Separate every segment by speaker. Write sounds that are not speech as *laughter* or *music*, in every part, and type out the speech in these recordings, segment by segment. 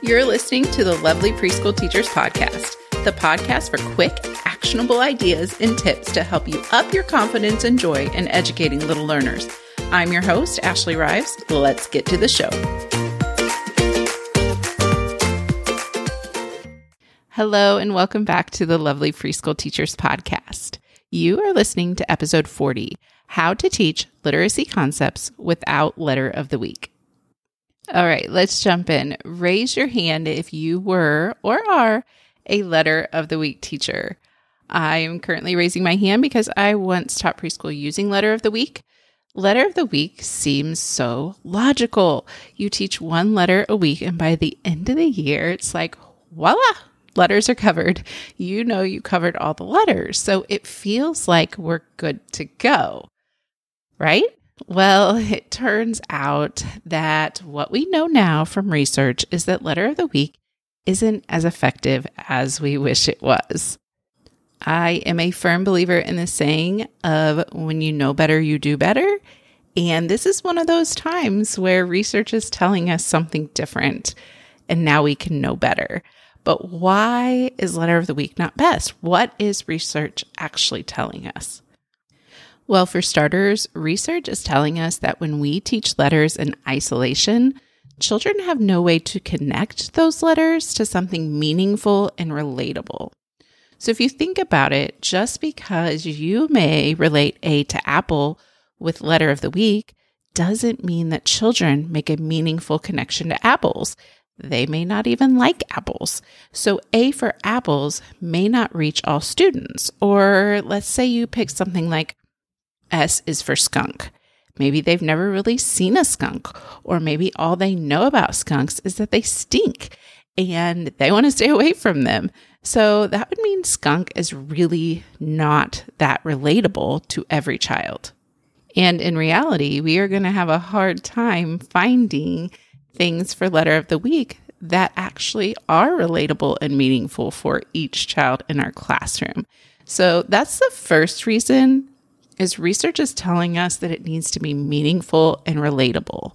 Speaker 1: You're listening to the Lovely Preschool Teachers Podcast, the podcast for quick, actionable ideas and tips to help you up your confidence and joy in educating little learners. I'm your host, Ashley Rives. Let's get to the show. Hello, and welcome back to the Lovely Preschool Teachers Podcast. You are listening to episode 40 How to Teach Literacy Concepts Without Letter of the Week. All right, let's jump in. Raise your hand if you were or are a letter of the week teacher. I am currently raising my hand because I once taught preschool using letter of the week. Letter of the week seems so logical. You teach one letter a week, and by the end of the year, it's like, voila, letters are covered. You know, you covered all the letters. So it feels like we're good to go, right? Well, it turns out that what we know now from research is that letter of the week isn't as effective as we wish it was. I am a firm believer in the saying of when you know better, you do better. And this is one of those times where research is telling us something different, and now we can know better. But why is letter of the week not best? What is research actually telling us? Well, for starters, research is telling us that when we teach letters in isolation, children have no way to connect those letters to something meaningful and relatable. So if you think about it, just because you may relate A to apple with letter of the week doesn't mean that children make a meaningful connection to apples. They may not even like apples. So A for apples may not reach all students. Or let's say you pick something like S is for skunk. Maybe they've never really seen a skunk, or maybe all they know about skunks is that they stink and they want to stay away from them. So that would mean skunk is really not that relatable to every child. And in reality, we are going to have a hard time finding things for letter of the week that actually are relatable and meaningful for each child in our classroom. So that's the first reason is research is telling us that it needs to be meaningful and relatable.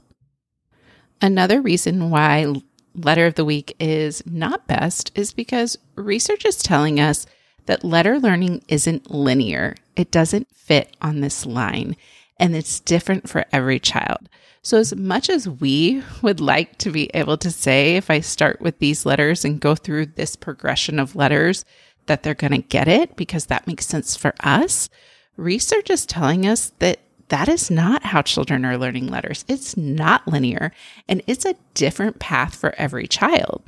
Speaker 1: Another reason why letter of the week is not best is because research is telling us that letter learning isn't linear. It doesn't fit on this line and it's different for every child. So, as much as we would like to be able to say, if I start with these letters and go through this progression of letters, that they're going to get it because that makes sense for us, research is telling us that that is not how children are learning letters. It's not linear and it's a different path for every child.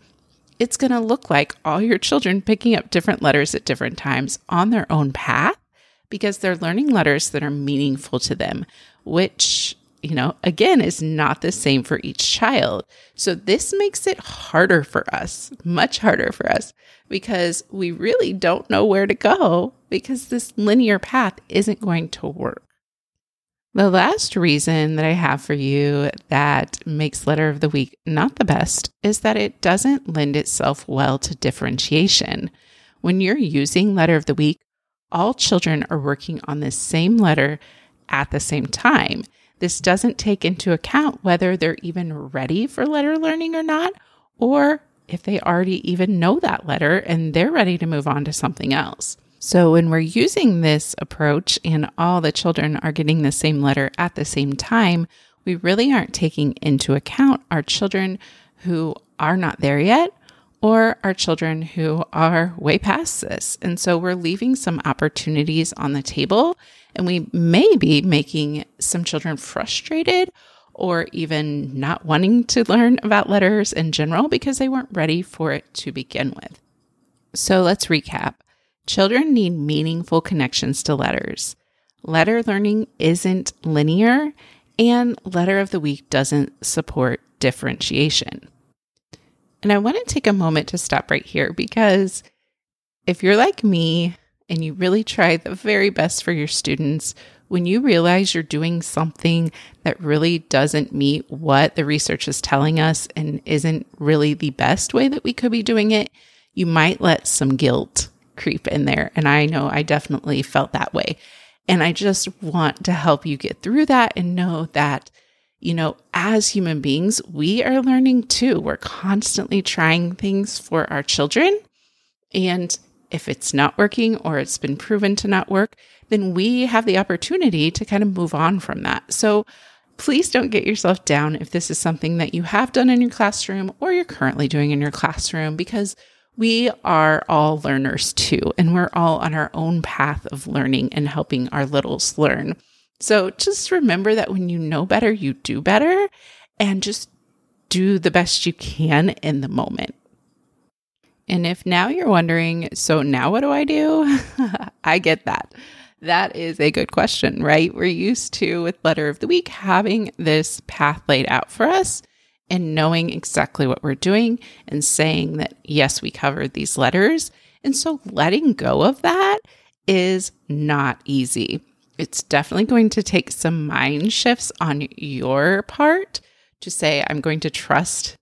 Speaker 1: It's going to look like all your children picking up different letters at different times on their own path because they're learning letters that are meaningful to them, which, you know, again, is not the same for each child. So this makes it harder for us, much harder for us, because we really don't know where to go because this linear path isn't going to work. The last reason that I have for you that makes letter of the week not the best is that it doesn't lend itself well to differentiation. When you're using letter of the week, all children are working on the same letter at the same time. This doesn't take into account whether they're even ready for letter learning or not, or if they already even know that letter and they're ready to move on to something else. So, when we're using this approach and all the children are getting the same letter at the same time, we really aren't taking into account our children who are not there yet or our children who are way past this. And so we're leaving some opportunities on the table and we may be making some children frustrated or even not wanting to learn about letters in general because they weren't ready for it to begin with. So let's recap. Children need meaningful connections to letters. Letter learning isn't linear, and letter of the week doesn't support differentiation. And I want to take a moment to stop right here because if you're like me and you really try the very best for your students, when you realize you're doing something that really doesn't meet what the research is telling us and isn't really the best way that we could be doing it, you might let some guilt creep in there. And I know I definitely felt that way. And I just want to help you get through that and know that, you know, as human beings, we are learning too. We're constantly trying things for our children. And if it's not working or it's been proven to not work, then we have the opportunity to kind of move on from that. So please don't get yourself down if this is something that you have done in your classroom or you're currently doing in your classroom because we are all learners too, and we're all on our own path of learning and helping our littles learn. So just remember that when you know better, you do better, and just do the best you can in the moment. And if now you're wondering, so now what do I do? *laughs* I get that. That is a good question, right? We're used to, with Letter of the Week, having this path laid out for us and knowing exactly what we're doing and saying that, yes, we covered these letters. And so letting go of that is not easy. It's definitely going to take some mind shifts on your part to say, I'm going to trust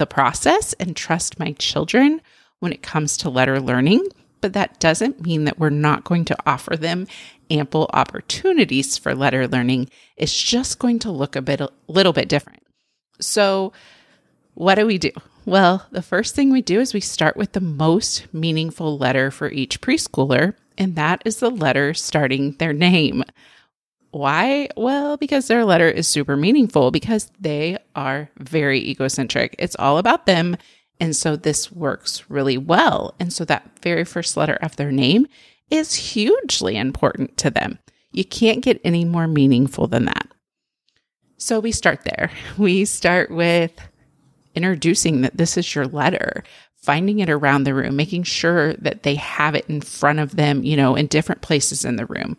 Speaker 1: the process and trust my children when it comes to letter learning. But that doesn't mean that we're not going to offer them ample opportunities for letter learning. It's just going to look a bit, a little bit different. So, what do we do? Well, the first thing we do is we start with the most meaningful letter for each preschooler, and that is the letter starting their name. Why? Well, because their letter is super meaningful because they are very egocentric. It's all about them. And so this works really well. And so that very first letter of their name is hugely important to them. You can't get any more meaningful than that. So we start there. *laughs* We start with introducing that this is your letter, finding it around the room, making sure that they have it in front of them, you know, in different places in the room.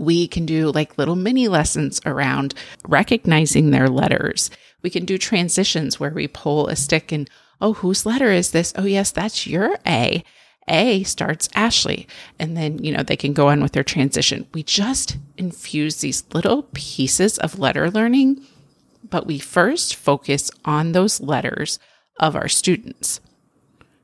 Speaker 1: We can do like little mini lessons around recognizing their letters. We can do transitions where we pull a stick and, oh, whose letter is this? Oh, yes, that's your A. A starts Ashley. And then, you know, they can go on with their transition. We just infuse these little pieces of letter learning, but we first focus on those letters of our students.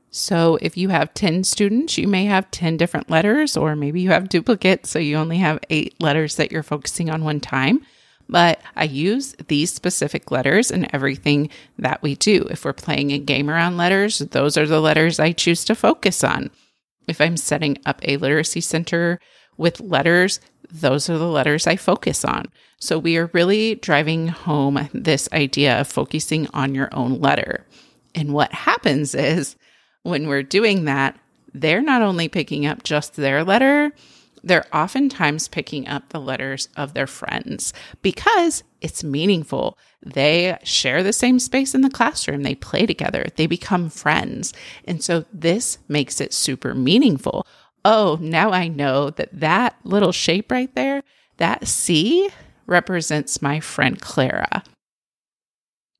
Speaker 1: So if you have 10 students, you may have 10 different letters, or maybe you have duplicates, so you only have eight letters that you're focusing on one time. But I use these specific letters in everything that we do. If we're playing a game around letters, those are the letters I choose to focus on. If I'm setting up a literacy center with letters, those are the letters I focus on. So we are really driving home this idea of focusing on your own letter. And what happens is when we're doing that, they're not only picking up just their letter, they're oftentimes picking up the letters of their friends because it's meaningful. They share the same space in the classroom, they play together, they become friends. And so this makes it super meaningful. Oh, now I know that that little shape right there, that C represents my friend Clara.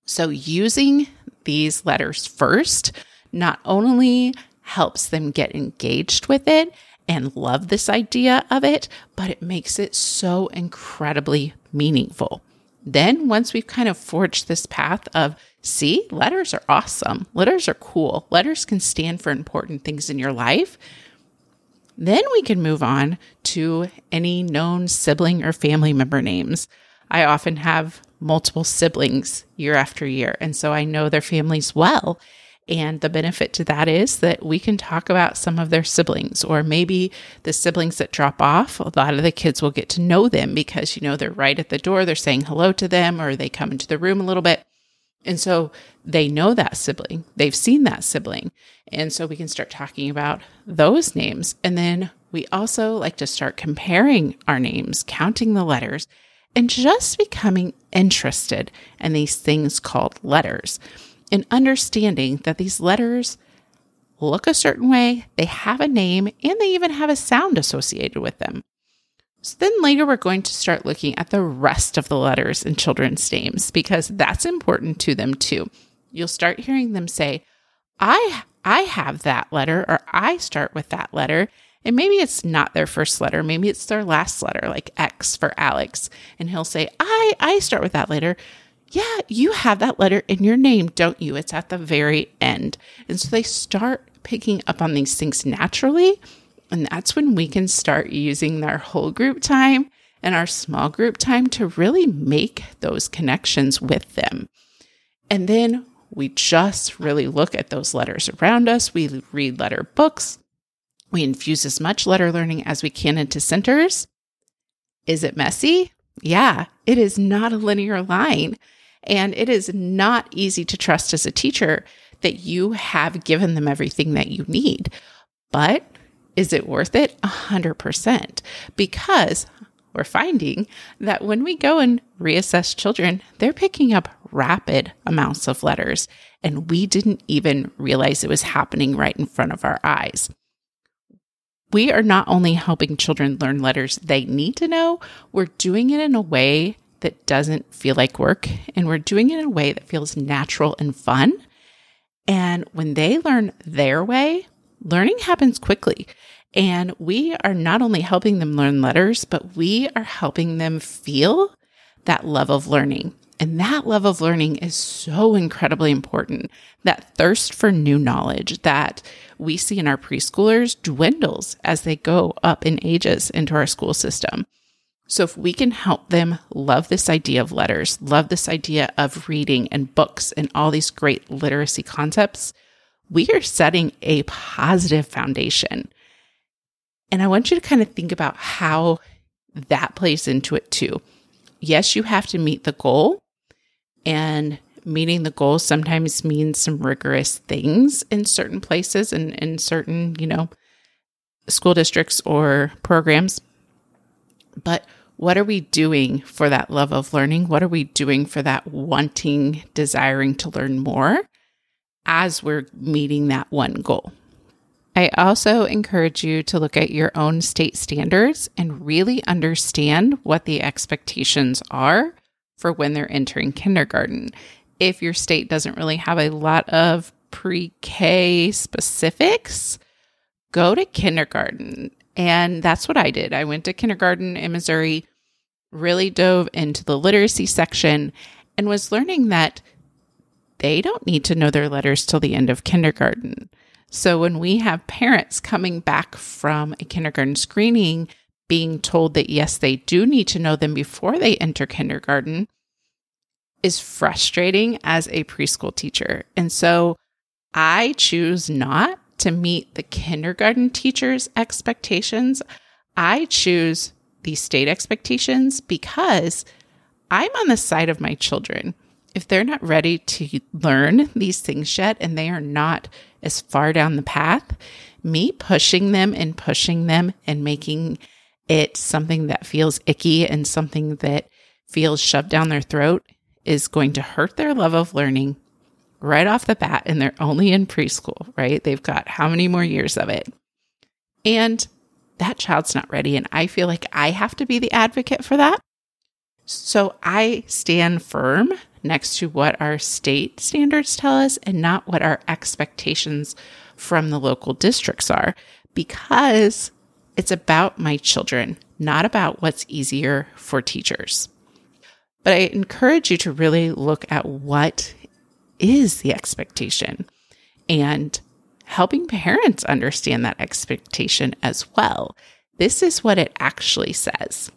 Speaker 1: So using these letters first not only helps them get engaged with it and love this idea of it, but it makes it so incredibly meaningful. Then, once we've kind of forged this path of, see, letters are awesome, letters are cool, letters can stand for important things in your life, then we can move on to any known sibling or family member names. I often have multiple siblings year after year, and so I know their families well. And the benefit to that is that we can talk about some of their siblings, or maybe the siblings that drop off. A lot of the kids will get to know them because, you know, they're right at the door, they're saying hello to them, or they come into the room a little bit. And so they know that sibling, they've seen that sibling. And so we can start talking about those names. And then we also like to start comparing our names, counting the letters, and just becoming interested in these things called letters and understanding that these letters look a certain way, they have a name, and they even have a sound associated with them. So then later we're going to start looking at the rest of the letters in children's names because that's important to them too. you'll start hearing them say, I I have that letter or I start with that letter. And maybe it's not their first letter, maybe it's their last letter, like X for Alex. And he'll say, I I start with that letter. Yeah, you have that letter in your name, don't you? It's at the very end. And so they start picking up on these things naturally. And that's when we can start using our whole group time and our small group time to really make those connections with them. And then we just really look at those letters around us. We read letter books. We infuse as much letter learning as we can into centers. Is it messy? Yeah, it is not a linear line. And it is not easy to trust as a teacher that you have given them everything that you need. But is it worth it? A hundred percent. Because we're finding that when we go and reassess children, they're picking up rapid amounts of letters, and we didn't even realize it was happening right in front of our eyes. We are not only helping children learn letters they need to know, we're doing it in a way that doesn't feel like work, and we're doing it in a way that feels natural and fun. And when they learn their way, learning happens quickly. And we are not only helping them learn letters, but we are helping them feel that love of learning. And that love of learning is so incredibly important. That thirst for new knowledge that we see in our preschoolers dwindles as they go up in ages into our school system. So, if we can help them love this idea of letters, love this idea of reading and books and all these great literacy concepts, we are setting a positive foundation. And I want you to kind of think about how that plays into it too. Yes, you have to meet the goal, and meeting the goal sometimes means some rigorous things in certain places and in certain, you know, school districts or programs. But what are we doing for that love of learning? What are we doing for that wanting, desiring to learn more as we're meeting that one goal? I also encourage you to look at your own state standards and really understand what the expectations are for when they're entering kindergarten. If your state doesn't really have a lot of pre K specifics, go to kindergarten. And that's what I did. I went to kindergarten in Missouri, really dove into the literacy section, and was learning that they don't need to know their letters till the end of kindergarten. So when we have parents coming back from a kindergarten screening being told that yes, they do need to know them before they enter kindergarten is frustrating as a preschool teacher. And so I choose not to meet the kindergarten teacher's expectations. I choose the state expectations because I'm on the side of my children. If they're not ready to learn these things yet and they are not as far down the path, me pushing them and pushing them and making it something that feels icky and something that feels shoved down their throat is going to hurt their love of learning right off the bat. And they're only in preschool, right? They've got how many more years of it? And that child's not ready. And I feel like I have to be the advocate for that. So I stand firm next to what our state standards tell us and not what our expectations from the local districts are because it's about my children, not about what's easier for teachers. But I encourage you to really look at what is the expectation and helping parents understand that expectation as well. This is what it actually says.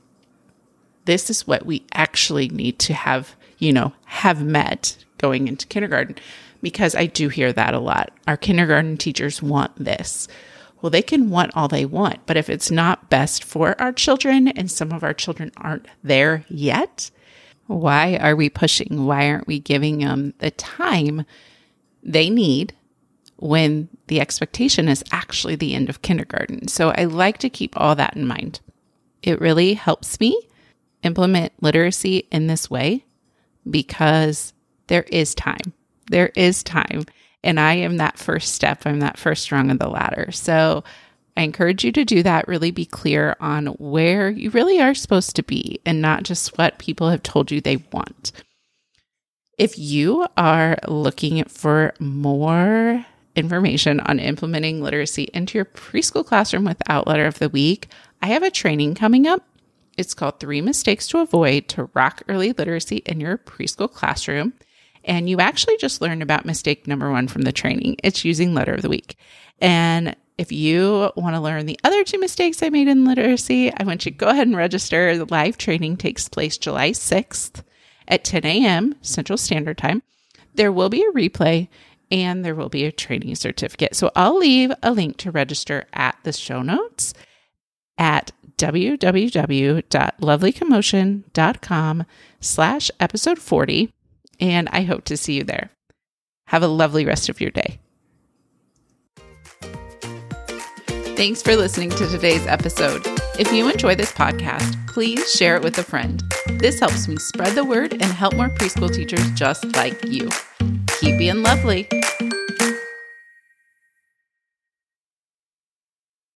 Speaker 1: This is what we actually need to have, you know, have met going into kindergarten because I do hear that a lot. Our kindergarten teachers want this. Well, they can want all they want, but if it's not best for our children and some of our children aren't there yet, why are we pushing? Why aren't we giving them the time they need when the expectation is actually the end of kindergarten? So I like to keep all that in mind. It really helps me implement literacy in this way because there is time. There is time. And I am that first step. I'm that first rung of the ladder. So I encourage you to do that. Really be clear on where you really are supposed to be and not just what people have told you they want. If you are looking for more information on implementing literacy into your preschool classroom without letter of the week, I have a training coming up. It's called Three Mistakes to Avoid to Rock Early Literacy in Your Preschool Classroom. And you actually just learned about mistake number one from the training. It's using letter of the week. And if you want to learn the other two mistakes I made in literacy, I want you to go ahead and register. The live training takes place July 6th at 10 a.m. Central Standard Time. There will be a replay and there will be a training certificate. So I'll leave a link to register at the show notes at www.lovelycommotion.com slash episode 40. And I hope to see you there. Have a lovely rest of your day. Thanks for listening to today's episode. If you enjoy this podcast, please share it with a friend. This helps me spread the word and help more preschool teachers just like you. Keep being lovely.